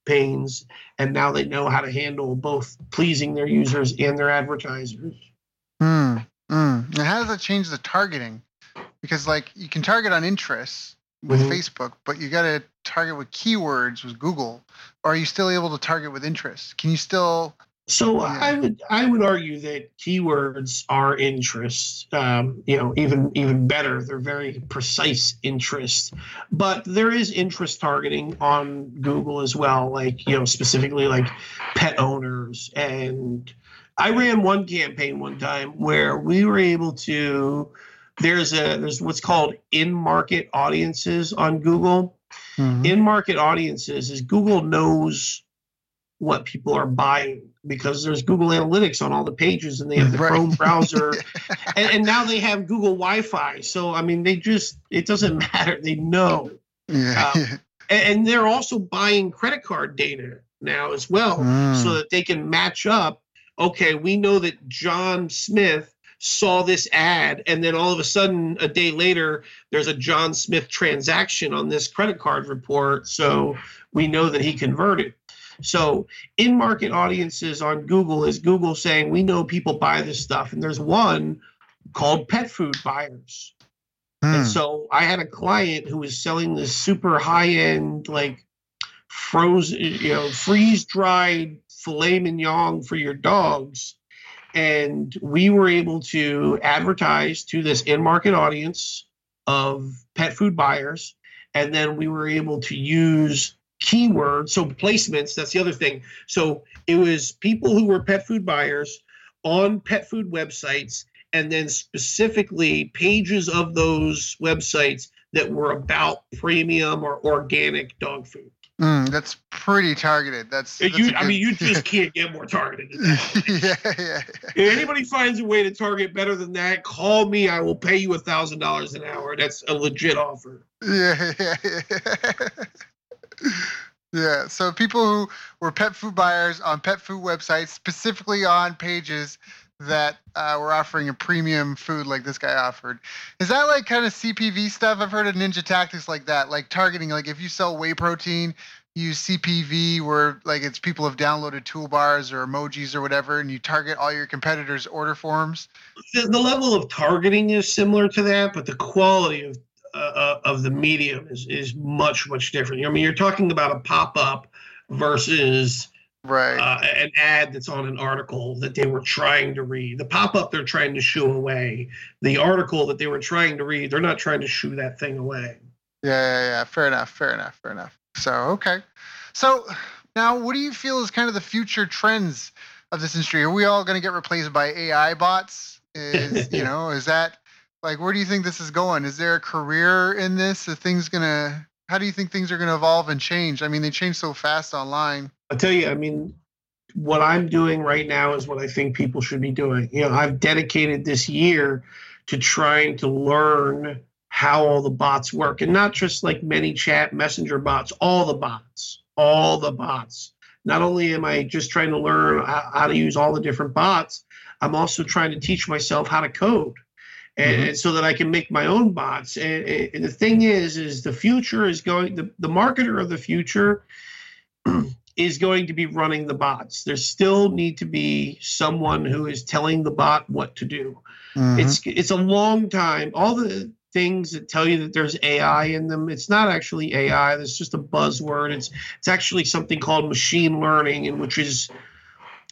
S2: pains, and now they know how to handle both pleasing their users and their advertisers.
S1: Mm. And how does that change the targeting? Because like you can target on interests with mm-hmm. Facebook, but you got to target with keywords with Google. Or are you still able to target with interests? Can you still
S2: so yeah. I would I would argue that keywords are interests. Um, you know, even even better, they're very precise interests. But there is interest targeting on Google as well, like you know specifically like pet owners. And I ran one campaign one time where we were able to. There's a there's what's called in market audiences on Google. Mm-hmm. In market audiences is Google knows what people are buying because there's Google Analytics on all the pages and they have the right. Chrome browser and, and, now they have Google Wi-Fi. So I mean, they just it doesn't matter. They know, yeah. Um, and, and, they're also buying credit card data now as well, mm. so that they can match up. Okay, we know that John Smith saw this ad and then all of a sudden a day later there's a John Smith transaction on this credit card report so we know that he converted so in market audiences on Google is Google saying, we know people buy this stuff. And there's one called pet food buyers. Hmm. And so I had a client who was selling this super high end, like frozen, you know, freeze dried filet mignon for your dogs. And we were able to advertise to this in market audience of pet food buyers. And then we were able to use keywords, so placements, that's the other thing. So it was people who were pet food buyers on pet food websites, and then specifically pages of those websites that were about premium or organic dog food.
S1: Mm, that's pretty targeted. That's, that's
S2: you. Good... I mean, you just can't get more targeted. yeah, yeah, yeah. If anybody finds a way to target better than that, call me. I will pay you a thousand dollars an hour. That's a legit offer.
S1: Yeah, yeah, yeah. Yeah, so people who were pet food buyers on pet food websites, specifically on pages that uh, were offering a premium food like this guy offered. Is that like kind of CPV stuff? I've heard of ninja tactics like that, like targeting. Like if you sell whey protein, use CPV where like it's people have downloaded toolbars or emojis or whatever, and you target all your competitors' order forms.
S2: The, the level of targeting is similar to that, but the quality of uh, of the medium is is much much different. I mean, you're talking about a pop up versus
S1: right uh,
S2: an ad that's on an article that they were trying to read. The pop up they're trying to shoo away. The article that they were trying to read, they're not trying to shoo that thing away.
S1: Yeah, yeah, yeah. Fair enough. Fair enough. Fair enough. So okay. So now, what do you feel is kind of the future trends of this industry? Are we all going to get replaced by AI bots? Is you know, is that like where do you think this is going is there a career in this are things gonna how do you think things are gonna evolve and change i mean they change so fast online
S2: i'll tell you i mean what i'm doing right now is what i think people should be doing you know i've dedicated this year to trying to learn how all the bots work and not just like ManyChat messenger bots all the bots all the bots not only am i just trying to learn how to use all the different bots i'm also trying to teach myself how to code and, mm-hmm. so that I can make my own bots. And, and, the thing is, is the future is going the, the marketer of the future is going to be running the bots. There still need to be someone who is telling the bot what to do. Mm-hmm. It's it's a long time. All the things that tell you that there's AI in them, it's not actually AI. That's just a buzzword. It's it's actually something called machine learning, in which is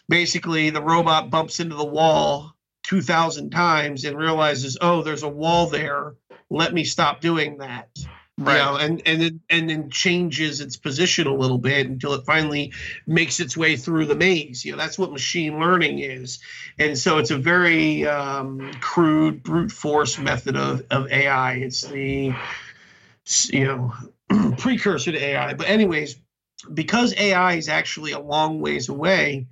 S2: basically the robot bumps into the wall 2,000 times and realizes, oh, there's a wall there. Let me stop doing that. Right. You know, and and then and then changes its position a little bit until it finally makes its way through the maze. You know, that's what machine learning is, and so it's a very um, crude brute force method of of AI. It's the you know precursor to AI. But anyways, because AI is actually a long ways away,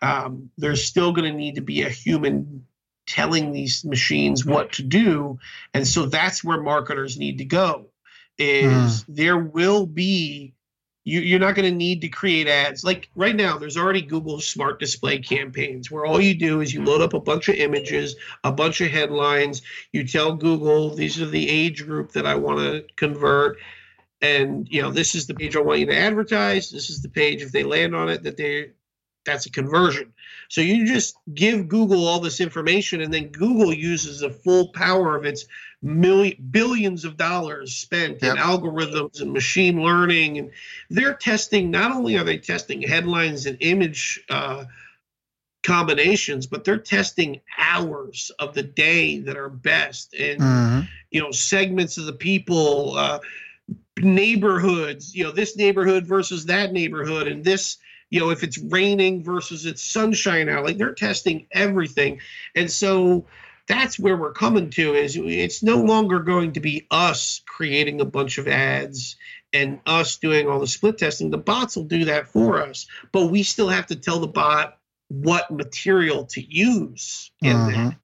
S2: um, there's still going to need to be a human telling these machines what to do and so that's where marketers need to go is mm. there will be you, you're not going to need to create ads like right now there's already google smart display campaigns where all you do is you load up a bunch of images a bunch of headlines you tell google these are the age group that i want to convert and you know this is the page I want you to advertise. This is the page if they land on it that they that's a conversion. So you just give Google all this information, and then Google uses the full power of its million billions of dollars spent yep. in algorithms and machine learning, and they're testing. Not only are they testing headlines and image uh, combinations, but they're testing hours of the day that are best, and mm-hmm. you know segments of the people. Uh, neighborhoods you know this neighborhood versus that neighborhood and this you know if it's raining versus it's sunshine out like they're testing everything and so that's where we're coming to is it's no longer going to be us creating a bunch of ads and us doing all the split testing the bots will do that for us but we still have to tell the bot what material to use in uh-huh. that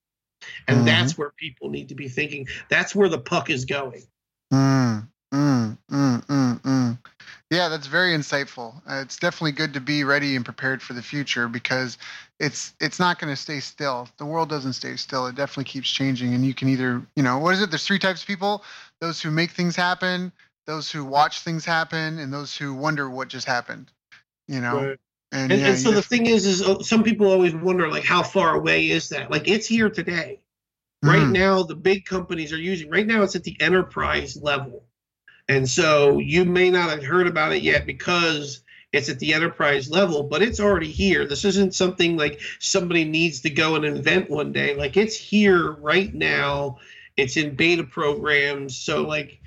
S2: and uh-huh. that's where people need to be thinking that's where the puck is going
S1: mm. Mm, mm, mm, mm. Yeah, that's very insightful. Uh, it's definitely good to be ready and prepared for the future because it's it's not going to stay still. The world doesn't stay still. It definitely keeps changing, and you can either you know what is it? There's three types of people: those who make things happen, those who watch things happen, and those who wonder what just happened. You know. Right.
S2: And, and, yeah, and so the thing is, is uh, some people always wonder like how far away is that? Like it's here today. Right mm. now, the big companies are using. Right now, it's at the enterprise level and so you may not have heard about it yet because it's at the enterprise level, but it's already here. This isn't something like somebody needs to go and invent one day. Like it's here right now. It's in beta programs. So like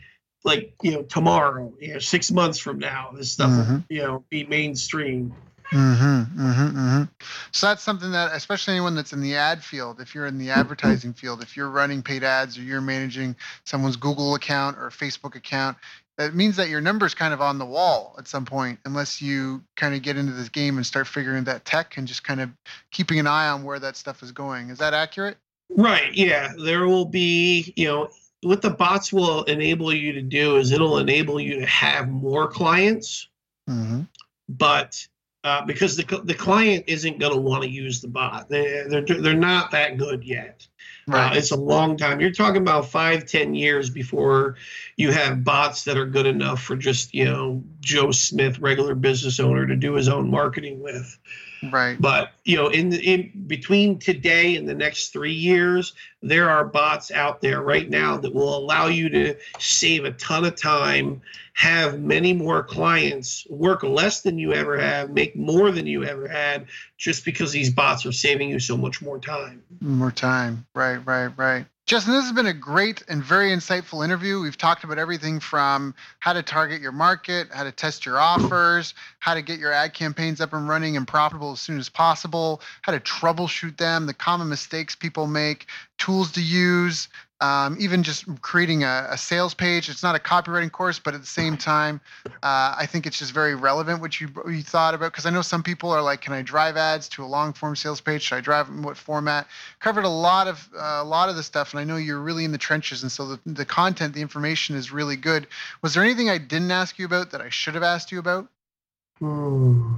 S2: like you know tomorrow, you know, six months from now, this stuff mm-hmm. will, you know be mainstream.
S1: Mm-hmm, mm-hmm, mm-hmm. So that's something that, especially anyone that's in the ad field, if you're in the advertising field, if you're running paid ads or you're managing someone's Google account or Facebook account, that means that your number's kind of on the wall at some point, unless you kind of get into this game and start figuring that tech and just kind of keeping an eye on where that stuff is going. Is that accurate?
S2: Right. Yeah. There will be, you know, what the bots will enable you to do is it'll enable you to have more clients, mm-hmm. but uh, because the the client isn't going to want to use the bot. They they're they're not that good yet. Uh, right. Uh, it's a long time. You're talking about five, ten years before you have bots that are good enough for just you know Joe Smith, regular business owner, to do his own marketing with.
S1: Right.
S2: But you know, in the, in between today and the next three years, there are bots out there right now that will allow you to save a ton of time, have many more clients, work less than you ever have, make more than you ever had, just because these bots are saving you so much more time.
S1: More time. Right. Right. Right. Justin, this has been a great and very insightful interview. We've talked about everything from how to target your market, how to test your offers, how to get your ad campaigns up and running and profitable as soon as possible, how to troubleshoot them, the common mistakes people make, tools to use, um, even just creating a, a, sales page. It's not a copywriting course, but at the same time, uh, I think it's just very relevant what you you thought about. Because I know some people are like, can I drive ads to a long form sales page? Should I drive in what format? Covered a lot of uh, a lot of the stuff, and I know you're really in the trenches, and so the, the content, the information is really good. Was there anything I didn't ask you about that I should have asked you about?
S2: Hmm.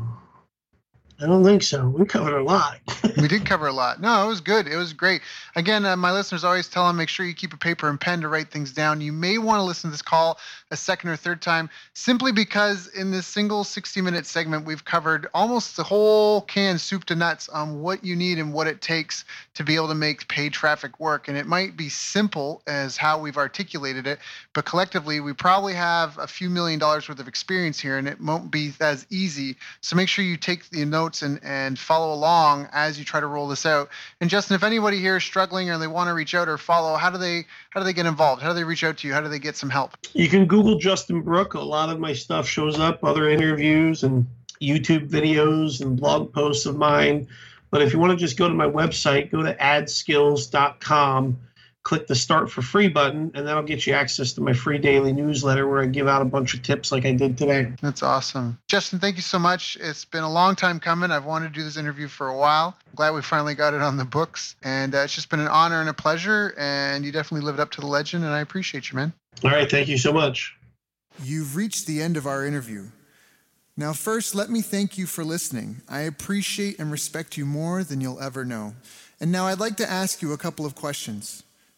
S2: I don't think so. We covered a lot.
S1: we did cover a lot. No, it was good. It was great. Again, uh, my listeners always tell them make sure you keep a paper and pen to write things down. You may want to listen to this call a second or third time simply because in this single 60 minute segment, we've covered almost the whole can soup to nuts on what you need and what it takes to be able to make paid traffic work. And it might be simple as how we've articulated it, but collectively, we probably have a few million dollars worth of experience here and it won't be as easy. So make sure you take the notes notes and, and follow along as you try to roll this out. And Justin, if anybody here is struggling or they want to reach out or follow, how do they how do they get involved? How do they reach out to you? How do they get some help?
S2: You can Google Justin Brooke. A lot of my stuff shows up, other interviews and YouTube videos and blog posts of mine. But if you want to just go to my website, go to adskills.com click the start for free button and that'll get you access to my free daily newsletter where I give out a bunch of tips like I did today.
S1: That's awesome. Justin, thank you so much. It's been a long time coming. I've wanted to do this interview for a while. I'm glad we finally got it on the books and uh, it's just been an honor and a pleasure and you definitely lived up to the legend and I appreciate you, man.
S2: All right, thank you so much.
S1: You've reached the end of our interview. Now, first, let me thank you for listening. I appreciate and respect you more than you'll ever know. And now I'd like to ask you a couple of questions.